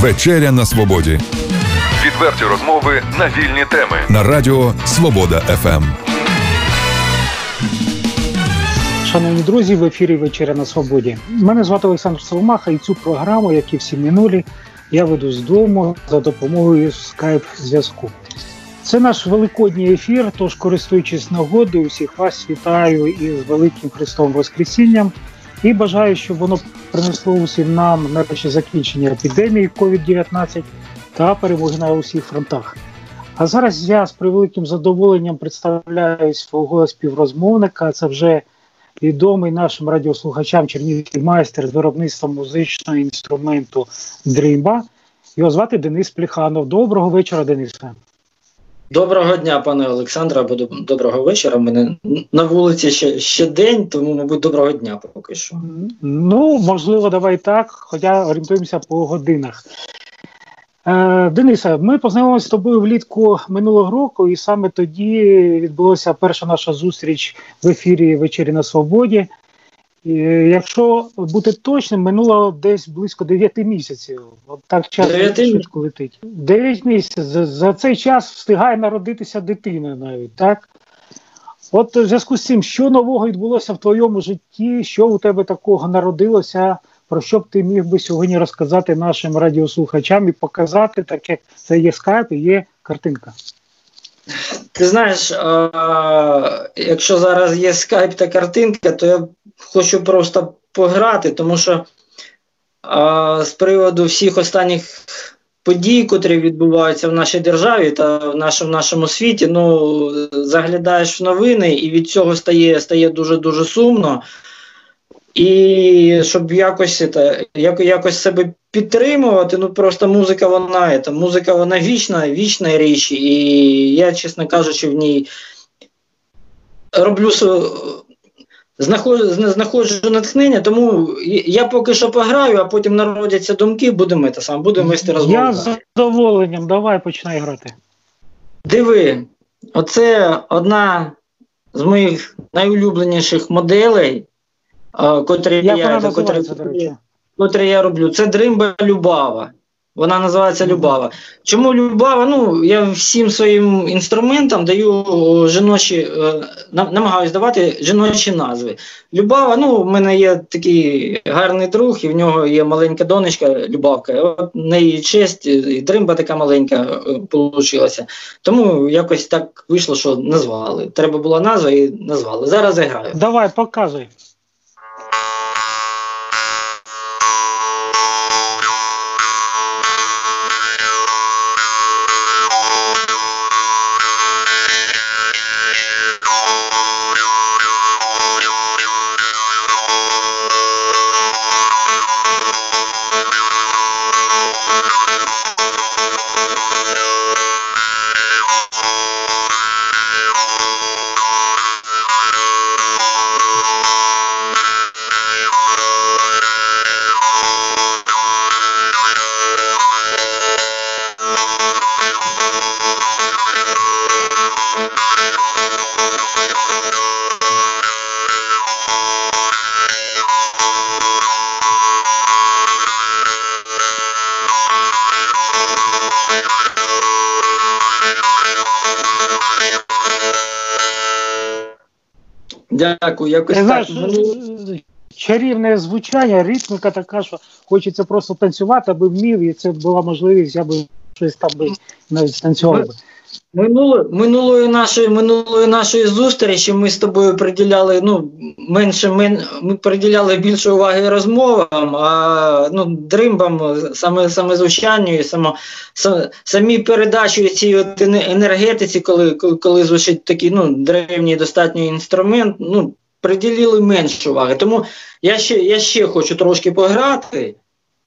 Вечеря на свободі. Відверті розмови на вільні теми на Радіо Свобода ФМ. Шановні друзі, в ефірі Вечеря на Свободі. Мене звати Олександр Соломаха і цю програму, як і всі минулі, я веду з дому за допомогою скайп-зв'язку. Це наш великодній ефір, тож, користуючись нагодою, усіх вас вітаю із Великим Христовим Воскресінням і бажаю, щоб воно принесло усім нам нарешті закінчення епідемії COVID-19 та перемоги на усіх фронтах. А зараз я з превеликим задоволенням представляю свого співрозмовника. Це вже відомий нашим радіослухачам чернігівський майстер з виробництва музичного інструменту Дримба. Його звати Денис Пліханов. Доброго вечора, Денисе. Доброго дня, пане Олександре, або доброго вечора. Мене на вулиці ще ще день, тому, мабуть, доброго дня поки що. Ну, можливо, давай так, хоча орієнтуємося по годинах. Е, Дениса, ми познайомилися з тобою влітку минулого року, і саме тоді відбулася перша наша зустріч в ефірі Вечері на Свободі. І, Якщо бути точним, минуло десь близько 9 місяців. От так час швидко летить. 9 місяців. За, за цей час встигає народитися дитина навіть, так? От в зв'язку з цим, що нового відбулося в твоєму житті, що у тебе такого народилося, про що б ти міг би сьогодні розказати нашим радіослухачам і показати, так як це є скайп і є картинка. Ти знаєш, а, якщо зараз є скайп та картинка, то я хочу просто пограти, тому що а, з приводу всіх останніх подій, котрі відбуваються в нашій державі та в нашому нашому світі, ну заглядаєш в новини, і від цього стає стає дуже дуже сумно. І щоб якось це, як, якось себе підтримувати, ну просто музика вона це, музика вона вічна, вічна річ, і я, чесно кажучи, в ній роблю знаходжу, знаходжу натхнення, тому я поки що пограю, а потім народяться думки, будемо це сам, будемо вести розмову. Я з задоволенням, давай починай грати. Диви, оце одна з моїх найулюбленіших моделей котрі я, я, котрі, котрі я роблю. Це дримба Любава. Вона називається Любава. Чому Любава? Ну, я всім своїм інструментам даю жіночі, е, намагаюся давати жіночі назви. Любава, ну, в мене є такий гарний друг, і в нього є маленька донечка Любавка. От на її честь, і дримба така маленька. Е, Тому якось так вийшло, що назвали. Треба була назва і назвали. Зараз я граю. Давай, показуй. Дякую, якось так. Знаєш, Чарівне звучання, ритміка така, що хочеться просто танцювати, аби вмів, і це була можливість, я би щось там би навіть танцював. би. Минуло, минулої нашої минулої нашої зустрічі ми з тобою приділяли ну, менше мен, ми приділяли більше уваги розмовам, а ну, дримбам, саме саме звучанню і само, самі передачі цій от енергетиці, коли коли, коли звучить такий ну, древній достатньо інструмент, ну, приділили менше уваги. Тому я ще я ще хочу трошки пограти.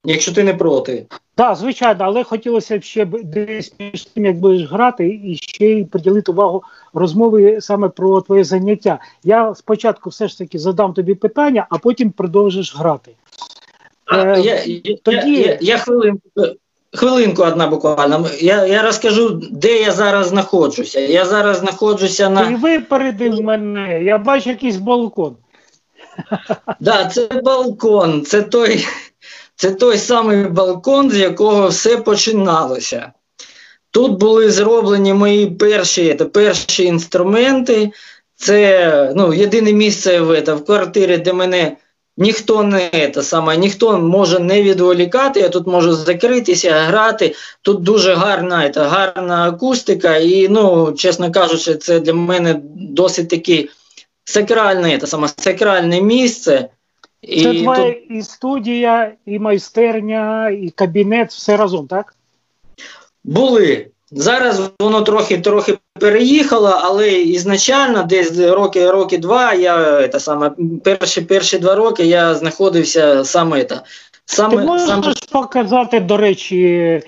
Якщо ти не проти. Так, звичайно, але хотілося б ще десь між тим, як будеш грати, і ще й приділити увагу розмови саме про твоє заняття. Я спочатку все ж таки задам тобі питання, а потім продовжиш грати. А, е, я, Тоді... я, я, я хвилинку, хвилинку одна буквально. Я я розкажу, де я зараз знаходжуся. Я зараз знаходжуся на. Ти випередив мене, я бачу якийсь балкон. Так, да, це балкон, це той це той самий балкон, з якого все починалося. Тут були зроблені мої перші перші інструменти. Це ну, єдине місце в, це, в квартирі, де мене ніхто не це саме, ніхто може не відволікати. Я тут можу закритися, грати. Тут дуже гарна це, гарна акустика, і, ну, чесно кажучи, це для мене досить таки сакральне, це саме сакральне місце. І Це твоя тут... і студія, і майстерня, і кабінет, все разом, так? Були. Зараз воно трохи трохи переїхало, але ізначально, десь роки роки два, я це саме перші перші два роки я знаходився саме. Це, саме Ти можеш саме... показати, до речі,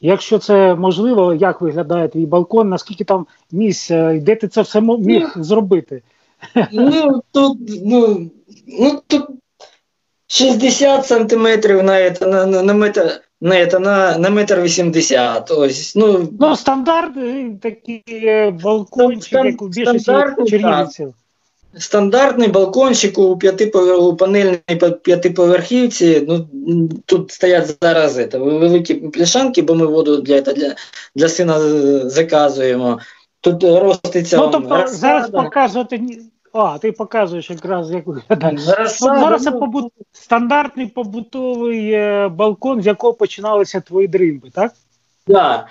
якщо це можливо, як виглядає твій балкон, наскільки там місця, де ти це все міг ну, зробити? Ну, тут, ну, ну, тут 60 сантиметрів на, на, на, на метр. Не, це на на метр вісімдесят. Ось, ну, ну стандарт такий е, балкончик, як у більшості чернігівців. Стандартний балкончик у п'ятиповерху панельній п'ятиповерхівці. Ну тут стоять зараз це, великі пляшанки, бо ми воду для для, для сина заказуємо. Тут роститься. Ну, тобто зараз показувати а, ти показуєш якраз як виглядає. Зараз, зараз це побут... стандартний побутовий е, балкон, з якого починалися твої дримби, так? Так. Да.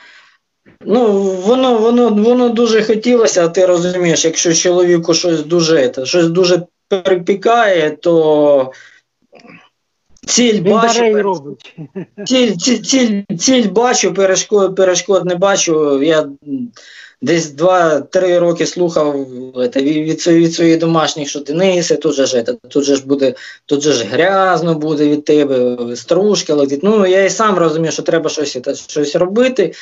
Ну, воно воно, воно дуже хотілося, а ти розумієш, якщо чоловіку щось дуже щось дуже перепікає, то ціль бачу, ціль, ціль, ціль, ціль бачу, перешкод, перешкод не бачу. Я десь 2-3 роки слухав від від своїх домашніх, що Денисе, тут же ж тут же ж буде, тут же ж грязно буде від тебе, стружки летить. Ну я і сам розумію, що треба щось щось робити.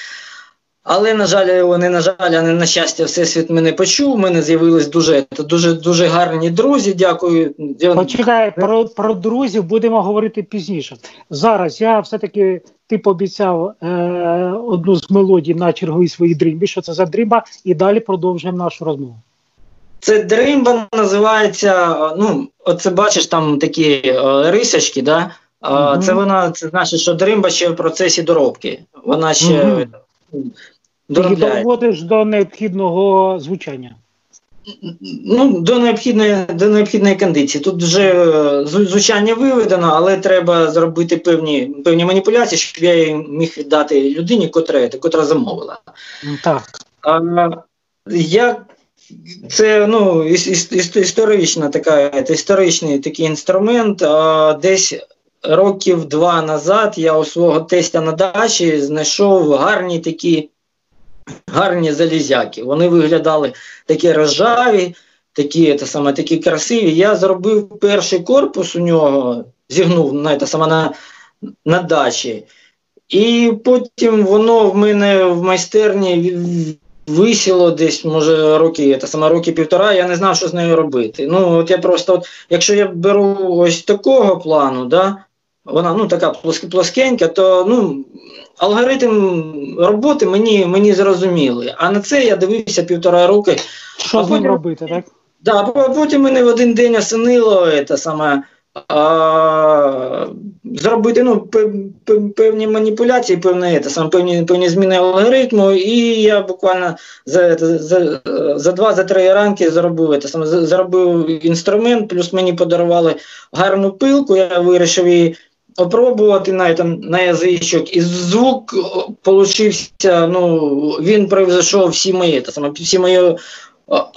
Але, на жаль, вони, на жаль, а не на щастя, всесвіт мене почув. У мене з'явились дуже дуже дуже гарні друзі. Дякую. Почекай, про про друзів будемо говорити пізніше. Зараз я все-таки ти пообіцяв е, одну з мелодій на черговій своїй дрімбі. Що це за дрімба? І далі продовжуємо нашу розмову. Це дримба називається. Ну, оце бачиш там такі е, рисочки, да? Угу. Це вона це значить, що дримба ще в процесі доробки. Вона ще. Угу. Ти доводиш до необхідного звучання. Ну, До необхідної до необхідної кондиції. Тут вже е, звучання виведено, але треба зробити певні певні маніпуляції, щоб я її міг віддати людині, котра котра замовила. Так. А, я, Це ну, історична така, історичний такий інструмент. А, Десь років два назад я у свого тестя на дачі знайшов гарні такі гарні залізяки. Вони виглядали такі рожаві, такі це саме, такі красиві. Я зробив перший корпус у нього, зігнув на, це саме, на, на дачі. І потім воно в мене в майстерні висіло десь, може, роки, це саме роки півтора, я не знав, що з нею робити. Ну, от я просто, от, якщо я беру ось такого плану, да, вона ну, така плоскенька, то ну, алгоритм роботи мені мені зрозуміли. А на це я дивився півтора роки. Що з ним робити, так? Да, а потім мене в один день осенило це саме, а, зробити ну, певні маніпуляції, певні, це саме, певні певні зміни алгоритму, і я буквально за за, за два за три ранки зробив це саме, зробив інструмент, плюс мені подарували гарну пилку, я вирішив її опробувати на там, на язичок, і звук получився, ну, він превзошов всі мої, та саме, всі мої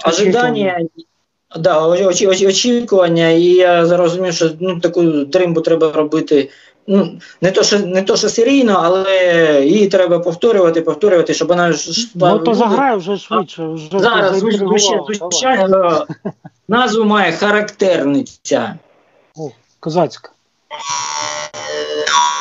ожидання, да, очі, очі, очікування, і я зрозумів, що ну, таку дримбу треба робити. Ну, Не то, що не то, що серійно, але її треба повторювати, повторювати, щоб вона ж Ну то заграє вже швидше. Вже Зараз звичайно, назву має характерниця. О, Козацька. Um, dois.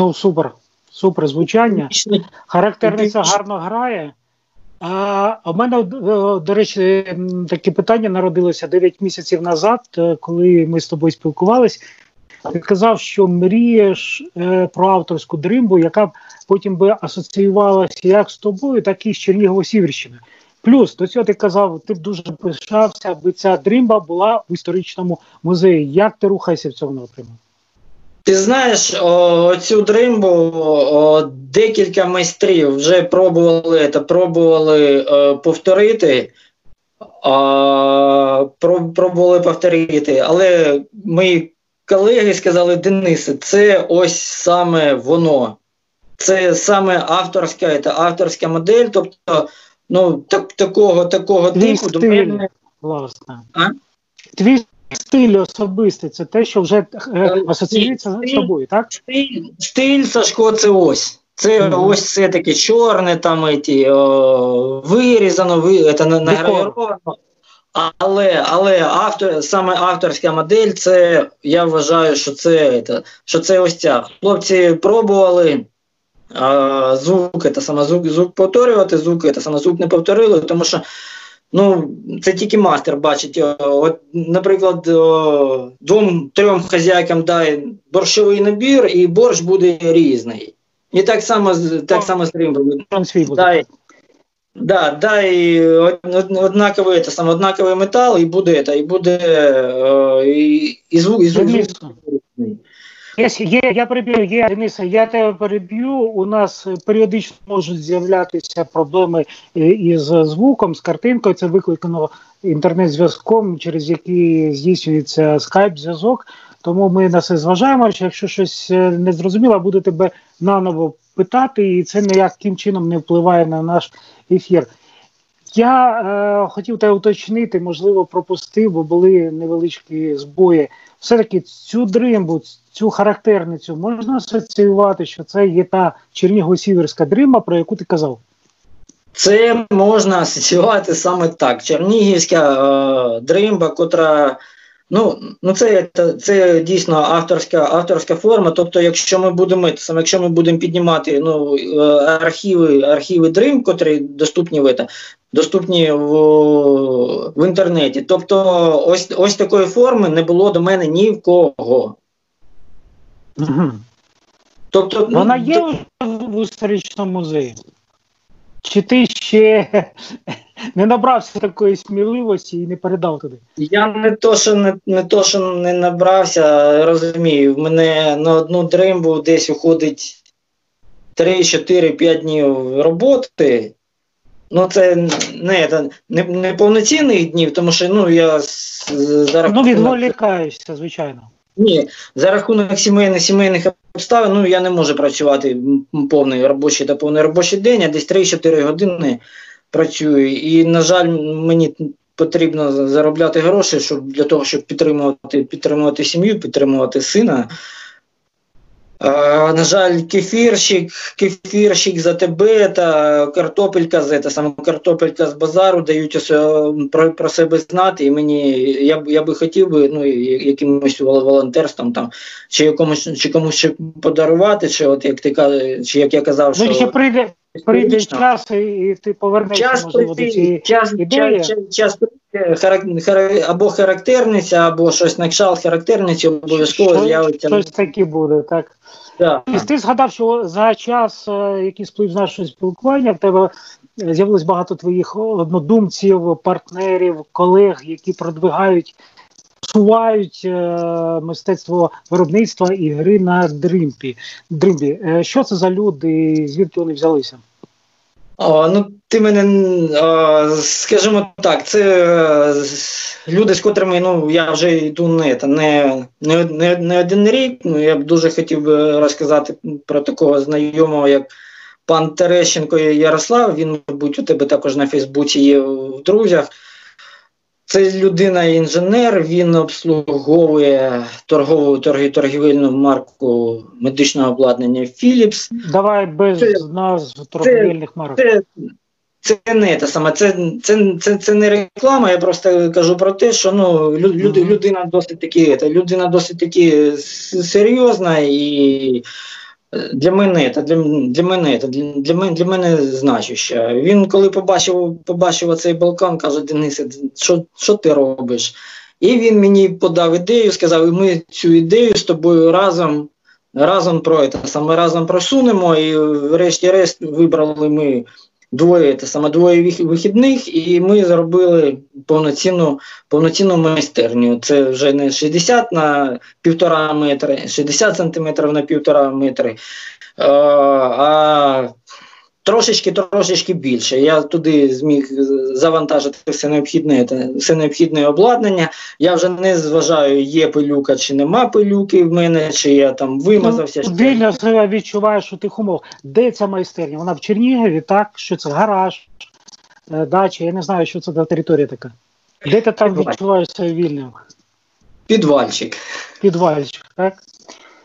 Ну, супер, супер звучання. Характерниця гарно грає. А У мене, е, до речі, таке питання народилося 9 місяців назад, е, коли ми з тобою спілкувалися. Ти казав, що мрієш е, про авторську дримбу, яка потім би асоціювалася як з тобою, так і з Чернігово-Сіверщиною. Плюс до цього ти казав, ти б дуже пишався, аби ця дримба була в історичному музеї. Як ти рухаєшся в цьому напрямку? Ти знаєш, о, цю дримбу о, декілька майстрів вже пробували та пробували о, е, повторити. А, пробували повторити, але мої колеги сказали, Денисе, це ось саме воно. Це саме авторська це авторська модель, тобто ну, так, такого такого Твій типу стиль, до мене. власне. А? Твій стиль особистий, це те, що вже е, е асоціюється з тобою, так? Стиль, стиль Сашко, це ось. Це mm -hmm. ось все таке чорне, там еті, о, вирізано, ви, це награвіровано. Але але автор, саме авторська модель, це я вважаю, що це це, що це ось ця. Хлопці пробували а, звук, це саме звук, звук повторювати, звук, це саме звук не повторили, тому що Ну, це тільки мастер бачить. От, Наприклад, двом-трьом хазяйкам дай борщовий набір, і борщ буде різний. І так само так само з римбом. Дай, да, дай однаковий, це, саме, однаковий метал, і буде це, і буде і, і звук, і звук. Є, я переб'ю, є Дениса, я тебе переб'ю. У нас періодично можуть з'являтися проблеми е, із звуком, з картинкою. Це викликано інтернет-зв'язком, через який здійснюється скайп-зв'язок. Тому ми на це зважаємо. що Якщо щось е, не зрозуміло, буду тебе наново питати, і це ніяким чином не впливає на наш ефір. Я е, хотів тебе уточнити, можливо, пропустив, бо були невеличкі збої. Все-таки цю дримбу, цю характерницю можна асоціювати, що це є та Чернігово-Сіверська дрима, про яку ти казав? Це можна асоціювати саме так. Чернігівська е, дримба, котра. Ну, ну це це, це дійсно авторська авторська форма. Тобто, якщо ми будемо саме, якщо ми будемо піднімати ну, е, архіви архіви дрим, котрі доступні в, доступні в в інтернеті. Тобто, ось ось такої форми не було до мене ні в кого. Угу. Тобто, ну, Вона є в історичному музеї? Чи ти ще не набрався такої сміливості і не передав туди? Я не то, що не не то, що не набрався, розумію. В мене на одну дримбу десь уходить 3-4-5 днів роботи. Ну, це не не, не повноцінних днів, тому що ну, я за рахунок... Ну, відволікаєшся, звичайно. Ні, за рахунок сімейних сімейних обставин ну, я не можу працювати повний робочий та повний робочий день, а десь 3-4 години працюю. І, на жаль, мені потрібно заробляти гроші, щоб для того, щоб підтримувати підтримувати сім'ю, підтримувати сина. На жаль, кефірщик, кефірщик за тебе та картопелька з та саме картопелька з базару дають про про себе знати. І мені я я би хотів би ну, якимось волонтерством там, чи якомусь чи комусь ще подарувати, чи от як ти чи як я казав, ну, що. ще прийде прийде час, і ти повернешся можливо, до цієї час, час, час, час або характерниця, або щось на кшалт характерниці обов'язково з'явиться. Щось таке буде, так. Да. І ти згадав, що за час, е, який сплив з нашого спілкування, в тебе з'явилось багато твоїх однодумців, партнерів, колег, які продвигають, просувають е, мистецтво виробництва і гри на дримбі. дримбі. Е, що це за люди, звідки вони взялися? О, ну, Ти мене, о, скажімо так, це е, люди, з котрими ну, я вже йду не не, не, не один рік. Ну, Я б дуже хотів розказати про такого знайомого, як пан Терещенко Ярослав. Він, мабуть, у тебе також на Фейсбуці є в друзях. Це людина-інженер, він обслуговує торгову торги, торгівельну марку медичного обладнання Philips. Давай без це, назв торгівельних марок. Це, це не те саме, це це, це, це не реклама. Я просто кажу про те, що ну люд, людина досить таки людина досить таки серйозна і для мене та для для мене та для для мене для мене значуща. Він коли побачив побачив цей балкон, каже: Денисе, що що ти робиш? І він мені подав ідею, сказав: ми цю ідею з тобою разом разом пройдемо, саме разом просунемо. І врешті-решт вибрали ми двоє те саме двоє вихідних, і ми зробили повноцінну повноцінну майстерню. Це вже не 60 на півтора метри, 60 сантиметрів на півтора метри, а трошечки трошечки більше. Я туди зміг завантажити все необхідне все необхідне обладнання. Я вже не зважаю, є пилюка чи нема пилюки в мене, чи я там вимазався. Ну, Вільно себе відчуваєш у тих умов. Де ця майстерня? Вона в Чернігові, так? Що це гараж, е, дача, я не знаю, що це за територія така. Де ти там відчуваєшся вільним? Підвальчик. Підвальчик, так?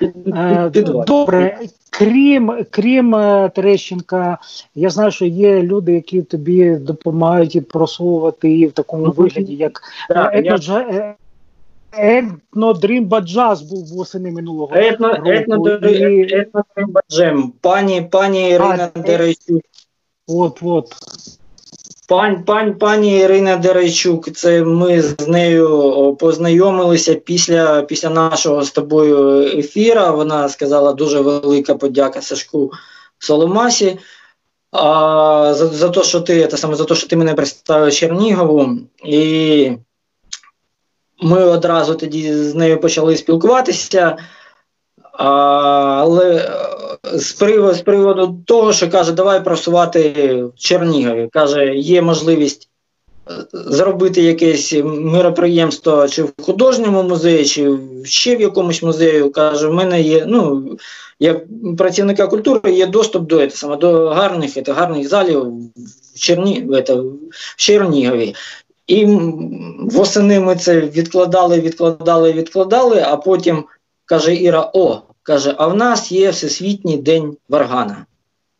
Е, добре, крім крім е, Терещенка, я знаю, що є люди, які тобі допомагають і просовувати її в такому вигляді, як етнодрімба джаз був восени минулого року. Етнодрімба джем. Пані пані Ірина Дерещук. От, от. Пань, пань, пані Ірина Дерайчук, це ми з нею познайомилися після після нашого з тобою ефіра. Вона сказала дуже велика подяка Сашку Соломасі. А, За за те, що ти те саме за те, що ти мене представив Чернігову. І ми одразу тоді з нею почали спілкуватися. А, Але з приводу, з приводу того, що каже, давай просувати в Чернігові. Каже, є можливість е, зробити якесь мироприємство чи в художньому музеї, чи ще в якомусь музеї. Каже, в мене є, ну, як працівника культури є доступ до саме до гарних це, гарних залів в, Черні, це, в Чернігові. І восени ми це відкладали, відкладали, відкладали, а потім каже Іра: О, каже: а в нас є Всесвітній день Варгана.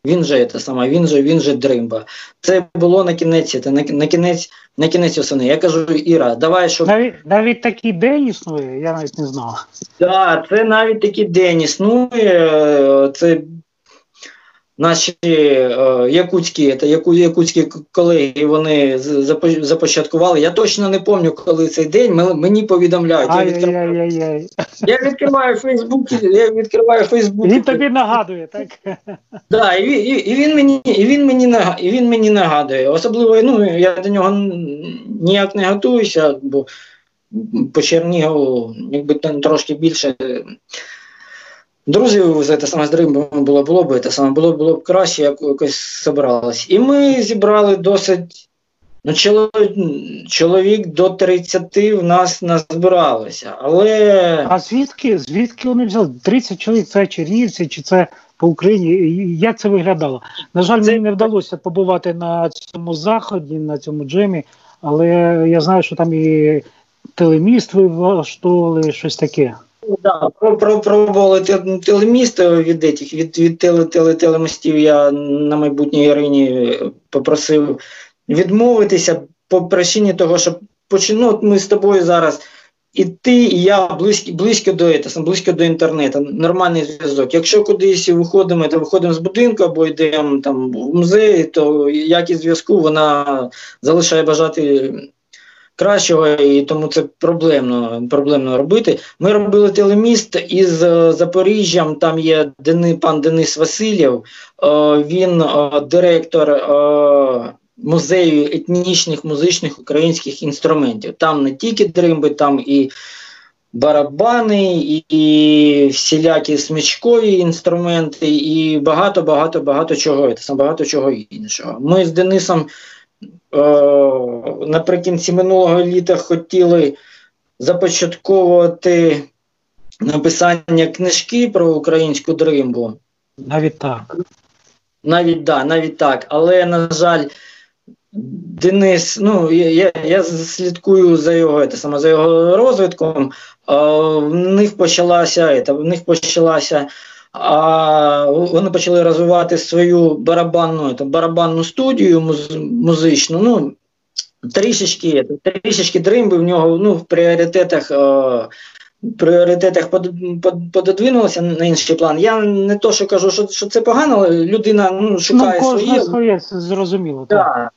Він же та саме, він же він же дримба. Це було на кінець, це на, на кінець на кінець осени. Я кажу, Іра, давай щоб. Навіть навіть такий день існує, я навіть не знав. Так, да, це навіть такий день існує. Це Наші е, якутські та яку, якутські колеги вони започаткували. Я точно не пам'ятаю, коли цей день мені повідомляють. Я відкриваю, я відкриваю Фейсбук, я відкриваю Фейсбук. Він тобі нагадує, так? Да, і, і, і він мені і він мені і він мені нагадує. Особливо ну, я до нього ніяк не готуюся, бо по Чернігову якби там трошки більше. Друзів за те саме з Римом було було б те саме, було було б краще, як якось зібралось. І ми зібрали досить. Ну, чоловік до 30 в нас назбиралося. Але. А звідки звідки вони взяли? 30 чоловік це Чернівці чи це по Україні? Як це виглядало? На жаль, це... мені не вдалося побувати на цьому заході, на цьому джемі, але я знаю, що там і телеміст ви влаштовували щось таке. Да, пробували телеміст від этих, від від теле, теле, телемостів. Я на майбутній Ірині попросив відмовитися по причині того, що почну ми з тобою зараз. І ти, і я близько близько до ета, близько до інтернету, нормальний зв'язок. Якщо кудись виходимо, то виходимо з будинку або йдемо там в музей, то якість зв'язку вона залишає бажати кращого, і тому це проблемно проблемно робити. Ми робили телеміст із е, Запоріжжям. Там є Дени, пан Денис Васильєв, е, він е, директор. Музею етнічних музичних українських інструментів. Там не тільки дримби, там і барабани, і, і всілякі смічкові інструменти, і багато, багато, чого. Це багато чого іншого. Ми з Денисом наприкінці минулого літа хотіли започатковувати написання книжки про українську дримбу. Навіть так. Навіть да, навіть так. Але, на жаль, Денис, ну я я слідкую за його це, саме за його розвитком. В них почалася це, в них почалася. А вони почали розвивати свою барабанну це, барабанну студію муз, музичну. Ну, Трішечки трішечки дримби в нього ну, в пріоритетах пріоритетах пододвинулося на інший план. Я не то, що кажу, що що це погано, але людина ну, шукає ну, своє. своє зрозуміло. Так. так.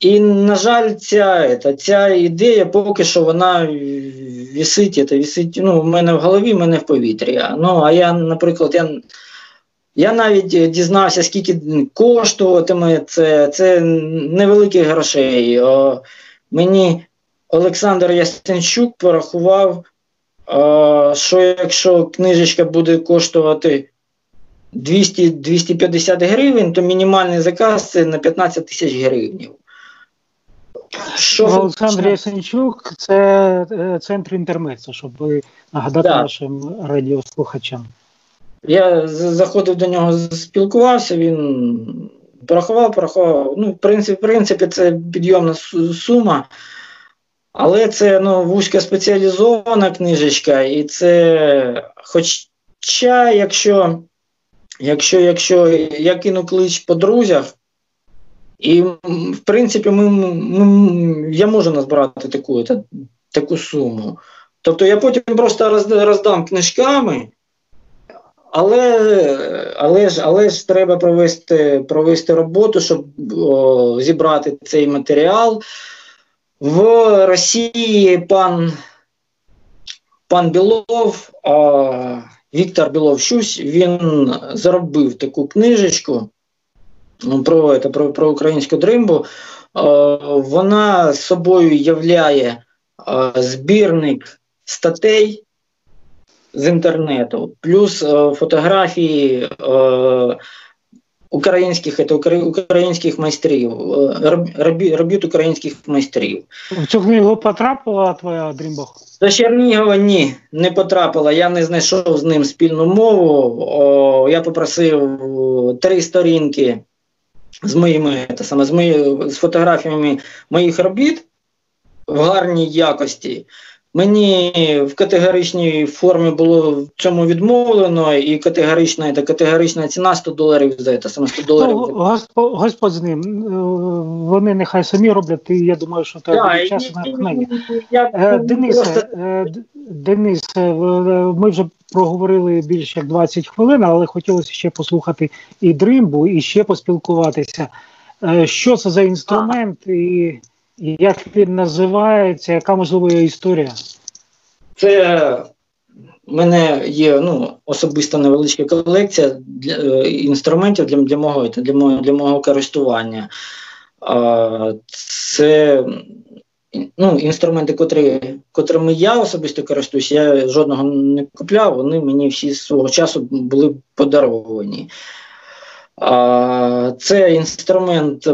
І, на жаль, ця, ця ідея поки що вона вісить, це, вісить ну, в мене в голові, в мене в повітрі. Ну, а я, наприклад, я я навіть дізнався, скільки коштуватиме це, це невеликих грошей. О, Мені Олександр Ястенчук порахував, о, що якщо книжечка буде коштувати 200-250 гривень, то мінімальний заказ це на 15 тисяч гривень. Що Олександр Ясенчук це е, центр інтермецу, щоб нагадати да. нашим радіослухачам. Я заходив до нього, спілкувався, він порахував, порахував. Ну, в принципі, в принципі, це підйомна сума, але це ну, вузька спеціалізована книжечка, і це, хоча, якщо якщо, якщо я кину клич по друзях, і, в принципі, ми, ми, я можу назбирати таку та, таку суму. Тобто я потім просто роздам книжками, але але, ж але ж треба провести провести роботу, щоб о, зібрати цей матеріал. В Росії пан пан Білов, а, Віктор Білов Щусь, він заробив таку книжечку. Ну, про це, про, про українську дримбу, вона собою являє збірник статей з інтернету, плюс фотографії українських це, українських майстрів, робіт українських майстрів. В цю книгу потрапила твоя дрімба? До Чернігова ні, не потрапила. Я не знайшов з ним спільну мову. О, Я попросив три сторінки з моїми та саме з мої, з фотографіями моїх робіт в гарній якості. Мені в категоричній формі було в цьому відмовлено, і категорична та категорична ціна 100 доларів за це, саме 100 доларів. Ну, Господь, Господь з ним. Е, вони нехай самі роблять, і я думаю, що треба буде час на натхнення. Е, просто... Е, ми вже проговорили більше як 20 хвилин, але хотілося ще послухати і дримбу, і ще поспілкуватися. Що це за інструмент? і як він називається, яка можливо історія? Це в мене є ну, особиста невеличка колекція для, е, інструментів для для, мого для, мого, для мого користування. А, Це ну, інструменти, котрі, котрими я особисто користуюся, я жодного не купляв, вони мені всі з свого часу були подаровані. А, Це інструмент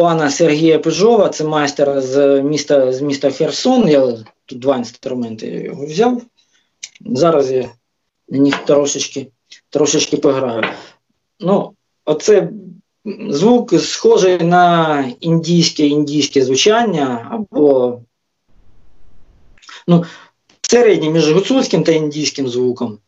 пана Сергія Пижова, це майстер з міста з міста Херсон. Я тут два інструменти його взяв. Зараз я на них трошечки трошечки пограю. Ну, оце звук схожий на індійське індійське звучання, або ну, середній між гуцульським та індійським звуком.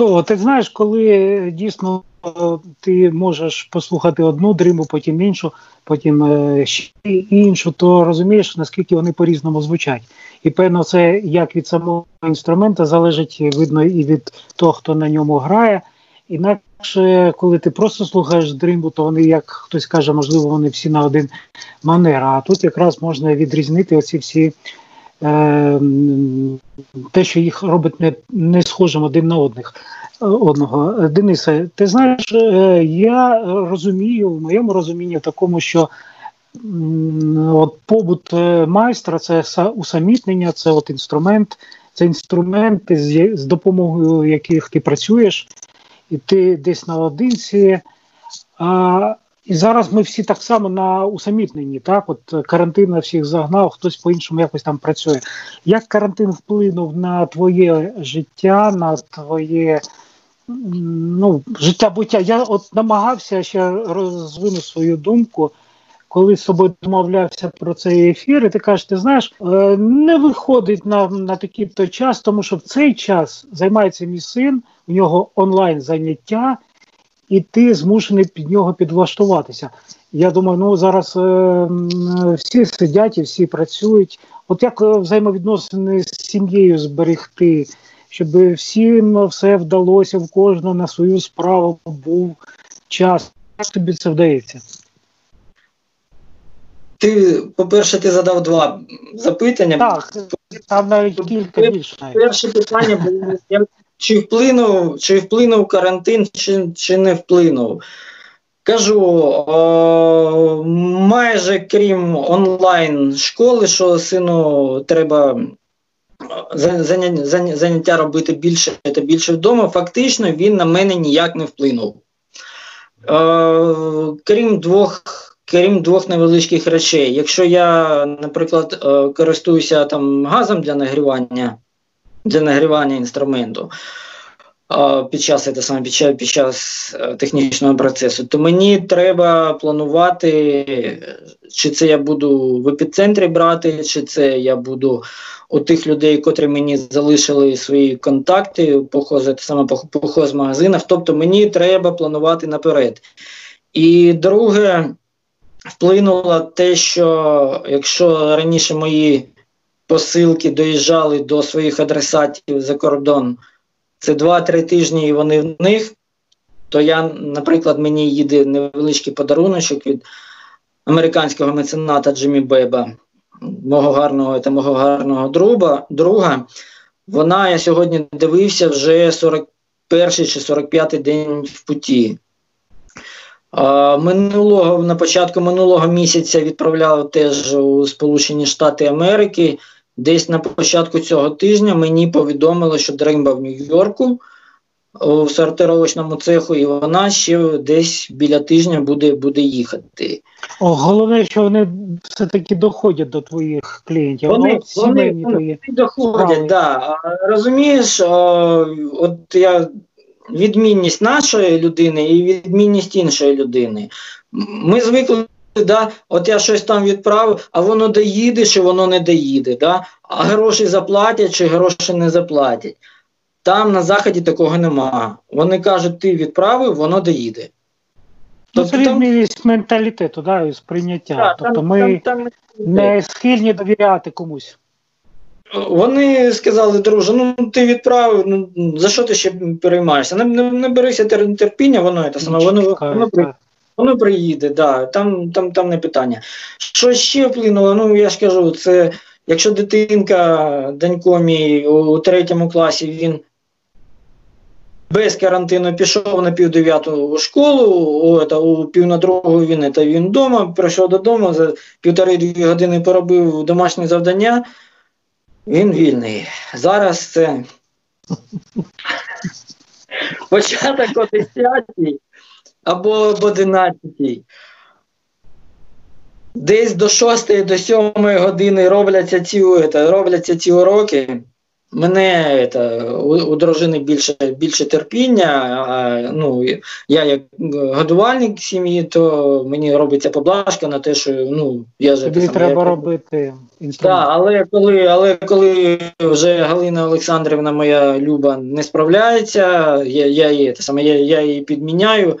Чудово, ти знаєш, коли дійсно ти можеш послухати одну дриму, потім іншу, потім е, ще іншу, то розумієш, наскільки вони по-різному звучать. І певно, це як від самого інструмента залежить, видно, і від того, хто на ньому грає. Інакше, коли ти просто слухаєш дримбу, то вони, як хтось каже, можливо, вони всі на один манер. А тут якраз можна відрізнити оці всі е, те, що їх робить не не схожим один на одних одного. Денисе, ти знаєш, е, я розумію, в моєму розумінні такому, що от побут е, майстра це усамітнення, це от інструмент, це інструменти, з допомогою яких ти працюєш, і ти десь наодинці. А, І зараз ми всі так само на усамітненні. Так, от карантин на всіх загнав, хтось по-іншому якось там працює. Як карантин вплинув на твоє життя, на твоє ну, життя буття? Я от намагався ще розвинути свою думку коли з собою домовлявся про цей ефір, і ти кажеш, ти знаєш, е, не виходить на на такий то час, тому що в цей час займається мій син, у нього онлайн заняття, і ти змушений під нього підлаштуватися. Я думаю, ну зараз е, всі сидять і всі працюють. От як е, взаємовідносини з сім'єю зберегти, щоб всім все вдалося, в кожного на свою справу був час. Як тобі це вдається? Ти, по-перше, ти задав два запитання. Так, там навіть кілька більше. Перше питання було, чи вплинув чи вплинув карантин, чи чи не вплинув. Кажу, о, майже крім онлайн школи, що сину треба заняття, заняття робити більше та більше вдома, фактично він на мене ніяк не вплинув. О, крім двох крім двох невеличких речей. Якщо я, наприклад, е, користуюся там газом для нагрівання для нагрівання інструменту під час це саме під час, під час е, технічного процесу, то мені треба планувати, чи це я буду в епіцентрі брати, чи це я буду у тих людей, котрі мені залишили свої контакти, похоз, саме по магазинах. Тобто мені треба планувати наперед. І друге, вплинуло те, що якщо раніше мої посилки доїжджали до своїх адресатів за кордон, це 2-3 тижні і вони в них, то я, наприклад, мені їде невеличкий подаруночок від американського мецената Джиммі Беба, мого гарного та мого гарного друга. друга. Вона я сьогодні дивився вже 41 чи 45 день в путі. Минулого на початку минулого місяця відправляв теж у Сполучені Штати Америки. Десь на початку цього тижня мені повідомили, що Дримба в Нью-Йорку у сортировочному цеху, і вона ще десь біля тижня буде буде їхати. О, Головне, що вони все-таки доходять до твоїх клієнтів. Вони вони, вони, вони доходять, так. Да. Розумієш, о, от я відмінність нашої людини і відмінність іншої людини. Ми звикли, да, от я щось там відправив, а воно доїде, чи воно не доїде. Да? А гроші заплатять, чи гроші не заплатять. Там на заході такого нема. Вони кажуть, ти відправив, воно доїде. Ну, тобто, це відмінність менталітету, да, і сприйняття. Да, тобто там, ми там, там... не схильні довіряти комусь. Вони сказали, друже, ну ти відправив, ну за що ти ще переймаєшся? Не не, не берися терпіння, воно це саме, воно воно, воно приїде, да, там там, там не питання. Що ще вплинуло? Ну я ж кажу, це якщо дитинка, Данько мій у третьому класі він без карантину пішов на пів дев'яту школу, у, це, у пів на другу він це, він вдома, прийшов додому, за півтори-дві години поробив домашнє завдання. Він вільний. Зараз це початок о 10 або об 11. Десь до 6 до 7 години робляться ці робляться ці уроки. мене это, у, у дружини більше більше терпіння. А, ну, Я як годувальник сім'ї, то мені робиться поблажка на те, що ну, я ж Тобі треба я, робити інструмент. Да, але коли але коли вже Галина Олександрівна, моя люба, не справляється, я я, її, те саме, я, я її підміняю.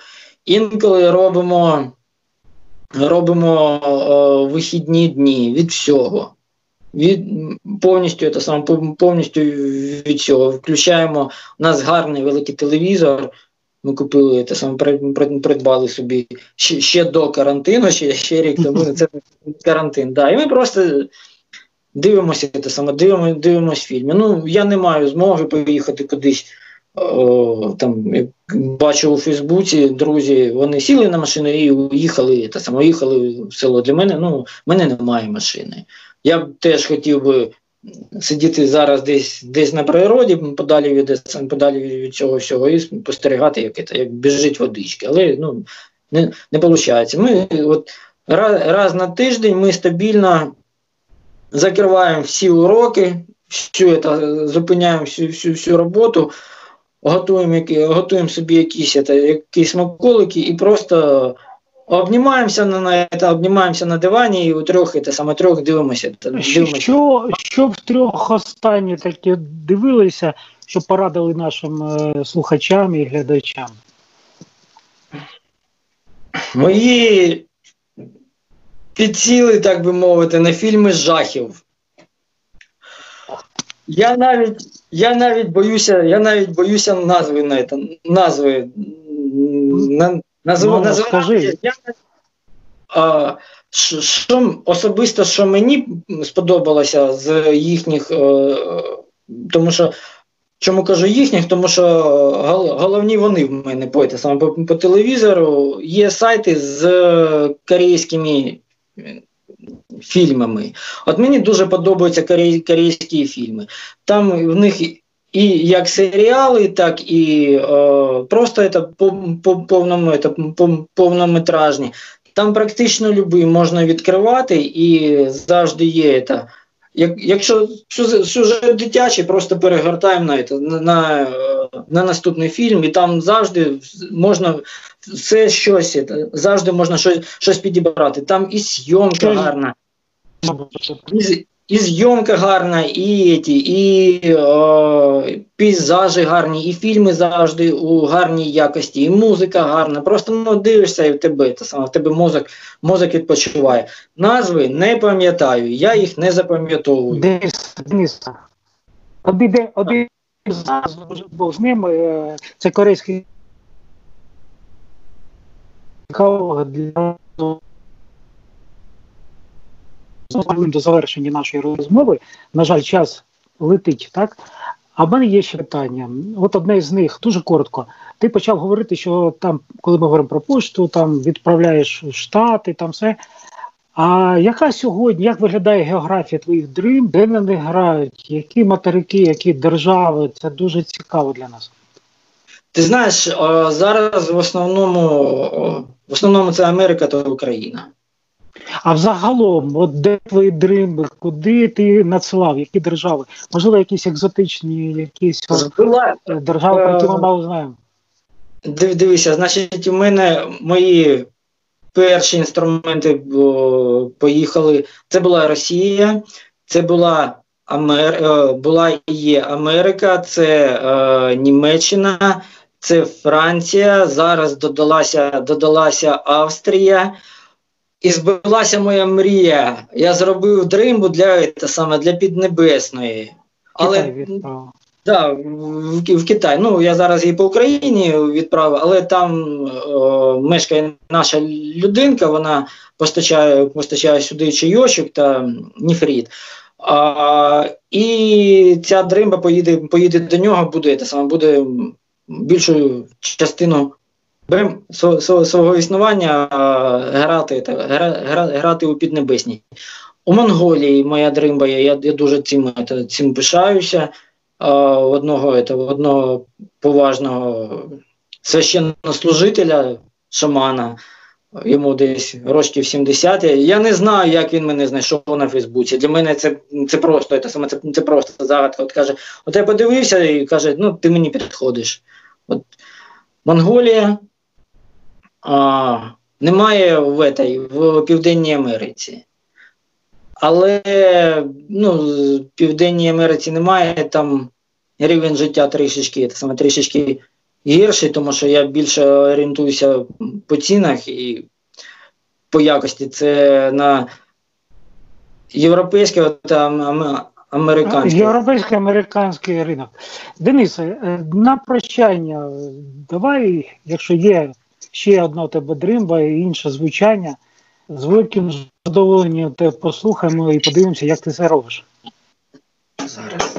Інколи робимо робимо о, вихідні дні від всього від повністю це саме повністю від цього. Включаємо у нас гарний великий телевізор. Ми купили те саме, придбали собі ще ще до карантину, ще ще рік тому це карантин. Да. І ми просто дивимося те саме, дивимося дивимося фільми. Ну, я не маю змоги поїхати кудись. Там, Бачу у Фейсбуці, друзі, вони сіли на машину і уїхали, та саме уїхали в село. Для мене ну, мене немає машини. Я б теж хотів би сидіти зараз десь десь на природі, подалі від подалі від цього всього, і спостерігати, як це, як біжить водички. Але ну, не не виходить. Ми от раз, раз на тиждень ми стабільно закриваємо всі уроки, всю зупиняємо всю всю, всю роботу, готуємо готуємо собі якісь це, якісь смаколики і просто. Обнімаємося на це, обнімаємося на дивані і у трьох і саме трьох дивимося. дивимося. Що що в трьох останні такі дивилися, що порадили нашим е, слухачам і глядачам? Мої підсіли, так би мовити, на фільми жахів. Я навіть я навіть боюся, я навіть боюся назви на це, назви. На, Назив, ну, називати, я, а, що, особисто, що мені сподобалося з їхніх, е, тому що чому кажу їхніх, тому що головні вони в мене по, саме по, по телевізору. Є сайти з корейськими фільмами. От мені дуже подобаються корейські фільми. Там в них і як серіали, так і е, просто це повному, це, повнометражні. Там практично любий можна відкривати і завжди є. це. Як, Якщо сюжет дитячий, просто перегортаємо на на, на, на наступний фільм, і там завжди можна все щось, завжди можна щось щось підібрати. Там і зйомка гарна. І, зйомка гарна, і ті, і о, пейзажі гарні, і фільми завжди у гарній якості, і музика гарна. Просто ну, дивишся і в тебе це саме, в тебе мозок мозок відпочиває. Назви не пам'ятаю, я їх не запам'ятовую. Денис, один, один був з ним, е, це корейський для до завершення нашої розмови. На жаль, час летить, так? А в мене є ще питання. От одне з них дуже коротко. Ти почав говорити, що там, коли ми говоримо про пошту, там відправляєш штати, там все. А яка сьогодні, як виглядає географія твоїх дрим, де вони грають, які материки, які держави? Це дуже цікаво для нас. Ти знаєш, зараз в основному в основному це Америка та Україна. А взагалом, от де твої дримби, куди ти надсилав, які держави? Можливо, якісь екзотичні, якісь Була, держави, про які ми е, мало знаємо. Дивися, значить, у мене мої перші інструменти поїхали. Це була Росія, це була Амер... Е, була і є Америка, це е, Німеччина, це Франція. Зараз додалася, додалася Австрія. І збилася моя мрія. Я зробив дримбу для та саме для Піднебесної. Але да, в, в Китай. Ну я зараз її по Україні відправив, але там о, мешкає наша людинка, вона постачає постачає сюди чайочок та ніфріт. А, І ця дримба поїде поїде до нього, буде те саме, буде більшою частину свого існування грати гра, грати у Піднебесній. У Монголії моя дримба я я дуже цим цим пишаюся. Одного одного поважного священнослужителя, шамана, йому десь років 70. Я не знаю, як він мене знайшов на Фейсбуці. Для мене це це просто це, це просто загадка. От каже, от я подивився і каже, ну ти мені підходиш. От Монголія а, немає в, этой, в Південній Америці. Але ну, в Південній Америці немає, там рівень життя трішечки, це саме трішечки гірший, тому що я більше орієнтуюся по цінах і по якості це на європейський та американський. Європейський американський ринок. Денисе, е, на прощання, давай, якщо є ще одна тебе дримба і інше звучання, з великим задоволенням тебе послухаємо і подивимося, як ти це робиш. Зараз.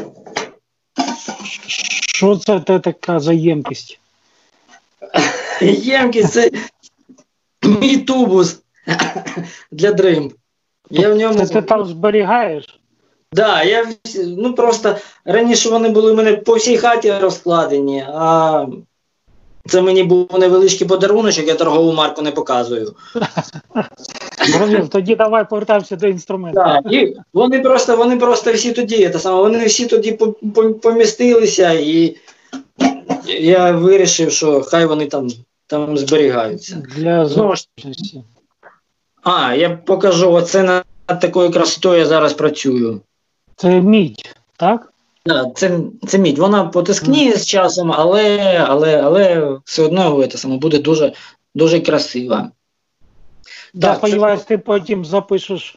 Що це те така за ємкість? Ємкість це мій тубус для дрим. Я в ньому... Це ти там зберігаєш? Так, да, я ну просто раніше вони були у мене по всій хаті розкладені, а це мені був невеличкий подарунок, я торгову марку не показую. Зрозумів, тоді давай повертаємося до інструменту. Так, і Вони просто вони просто всі тоді це саме, вони всі тоді помістилися, і я вирішив, що хай вони там там зберігаються. Для зручності. А, я покажу, оце над такою красотою я зараз працюю. Це мідь, так? Це це мідь. Вона потискніє з часом, але але, але все одно це саме буде дуже дуже красива. Да, сподіваюся, ти потім запишеш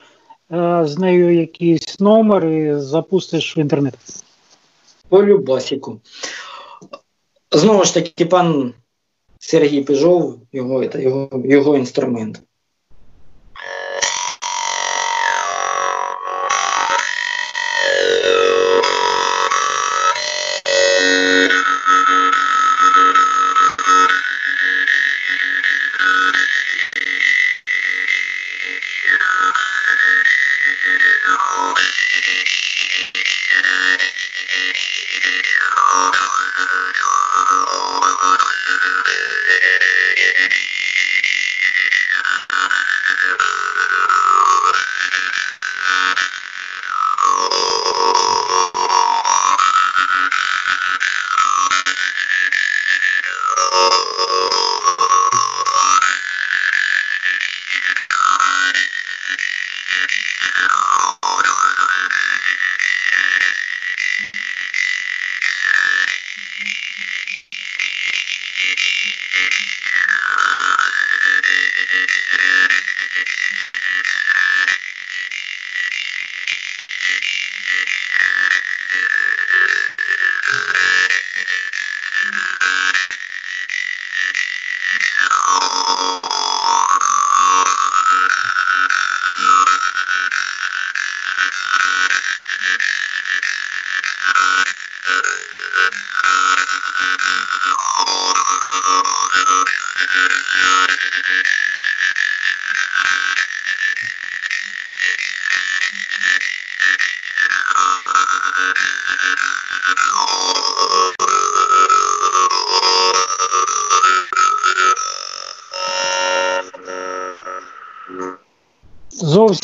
е, з нею якийсь номер і запустиш в інтернет. По любасіку. Знову ж таки, пан Сергій Пижов, його, його, його інструмент.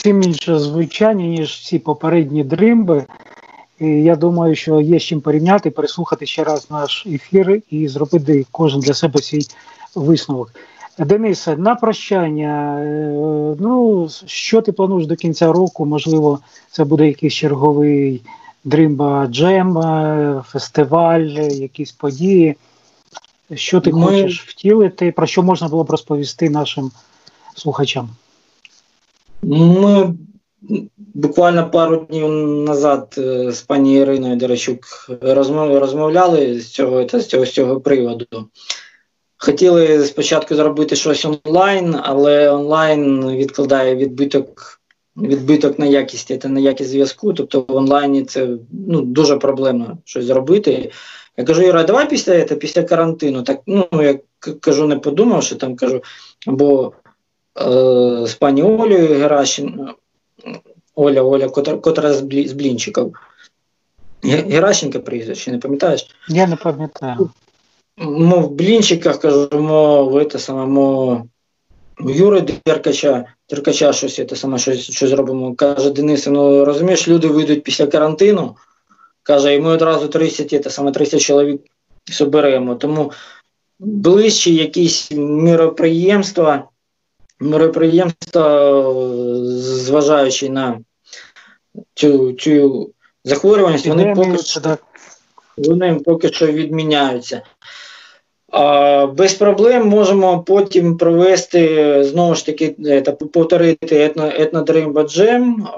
Зовсім інше звучання, ніж всі попередні дримби. І Я думаю, що є з чим порівняти, переслухати ще раз наш ефір і зробити кожен для себе свій висновок. Денисе, на прощання. Е, ну, що ти плануєш до кінця року? Можливо, це буде якийсь черговий дримба джем, е, фестиваль, якісь події. Що ти Ми... хочеш втілити, про що можна було б розповісти нашим слухачам? Ми буквально пару днів назад е, з пані Іриною Дерещук розмовляли з цього, з цього, з цього приводу. Хотіли спочатку зробити щось онлайн, але онлайн відкладає відбиток відбиток на якість та на якість зв'язку. Тобто в онлайні це ну, дуже проблемно щось зробити. Я кажу, Юра, давай після після карантину. Так, ну, я кажу, не подумав, що там кажу, бо з пані Олею Геращин, Оля, Оля, котра, котра з блінчиків. Геращенка прізвище, не пам'ятаєш? Я не пам'ятаю. Мо в блінчиках кажу, мо в це саме, мо Юри Деркача, Деркача щось це саме щось, щось зробимо. Каже Денис, ну розумієш, люди вийдуть після карантину. Каже, і ми одразу 30, це саме 30 чоловік соберемо. Тому ближчі якісь міроприємства, міроприємства, зважаючи на цю цю захворюваність, вони поки що вони поки що відміняються. А, Без проблем можемо потім провести знову ж таки та повторити етно, етнодримба джем.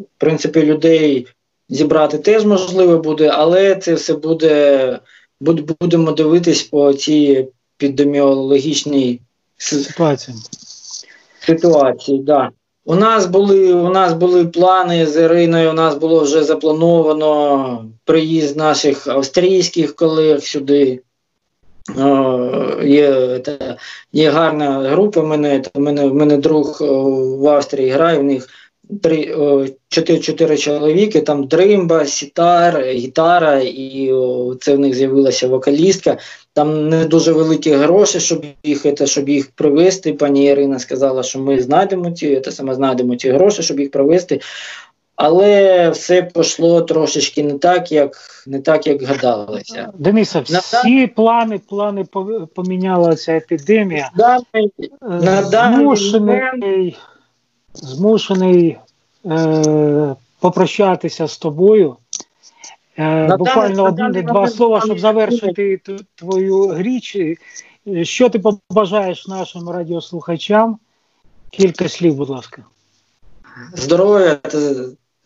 В принципі, людей зібрати теж можливо буде, але це все буде. Будемо дивитись по цій піддеміологічній ситуації. Ситуації, да. У нас були у нас були плани з Іриною. У нас було вже заплановано приїзд наших австрійських колег сюди. Є та, є гарна група. В мене мене, мене друг в Австрії грає. В них три чотири чотири чоловіки. Там дримба, сітар, гітара, і це в них з'явилася вокалістка. Там не дуже великі гроші, щоб їх це, щоб їх привезти. Пані Ірина сказала, що ми знайдемо ці це саме знайдемо ці гроші, щоб їх привезти. Але все пішло трошечки не так, як не так, як гадалося. Дениса, всі на плани плани поміняла ця епідемія. На змушений змушений е, попрощатися з тобою. Е, Буквально одне-два слова, щоб завершити твою річ. Що ти побажаєш нашим радіослухачам? Кілька слів, будь ласка. Здоров'я,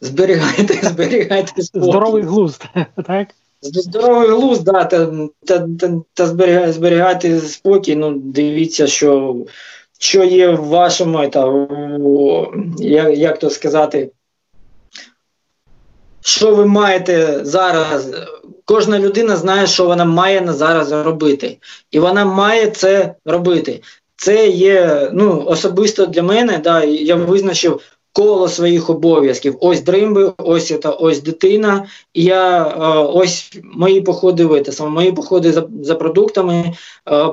зберігайте, зберігайте спокій. Здоровий глузд, так? Здоровий глузд, да, та, та, та, та зберігайте спокій. Ну, дивіться, що що є в вашому, та, як, як то сказати, що ви маєте зараз. Кожна людина знає, що вона має на зараз робити. І вона має це робити. Це є ну, особисто для мене. да, Я визначив коло своїх обов'язків. Ось дримби, ось та ось дитина. І я ось мої походи в це саме мої походи за за продуктами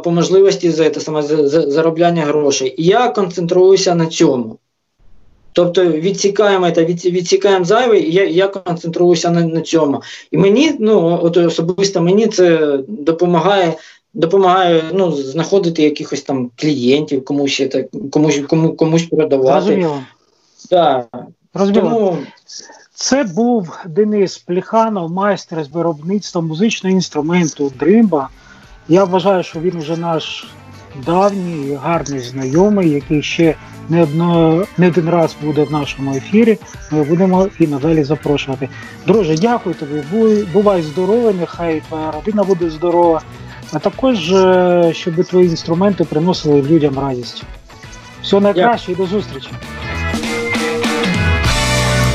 по можливості за це саме за, за заробляння грошей. І я концентруюся на цьому. Тобто відсікаємо та відсікаємо зайве, і я я концентруюся на на цьому. І мені, ну от особисто мені це допомагає допомагає ну, знаходити якихось там клієнтів, комусь це, комусь кому, комусь продавати. Розуміло. Да. Тому... Це був Денис Пліханов, майстер з виробництва музичного інструменту Дримба. Я вважаю, що він вже наш давній, гарний знайомий, який ще не одно, не один раз буде в нашому ефірі. Ми будемо і надалі запрошувати. Друже, дякую тобі. Бувай здоровий, нехай твоя родина буде здорова, а також е, щоб твої інструменти приносили людям радість. Всього найкраще і до зустрічі.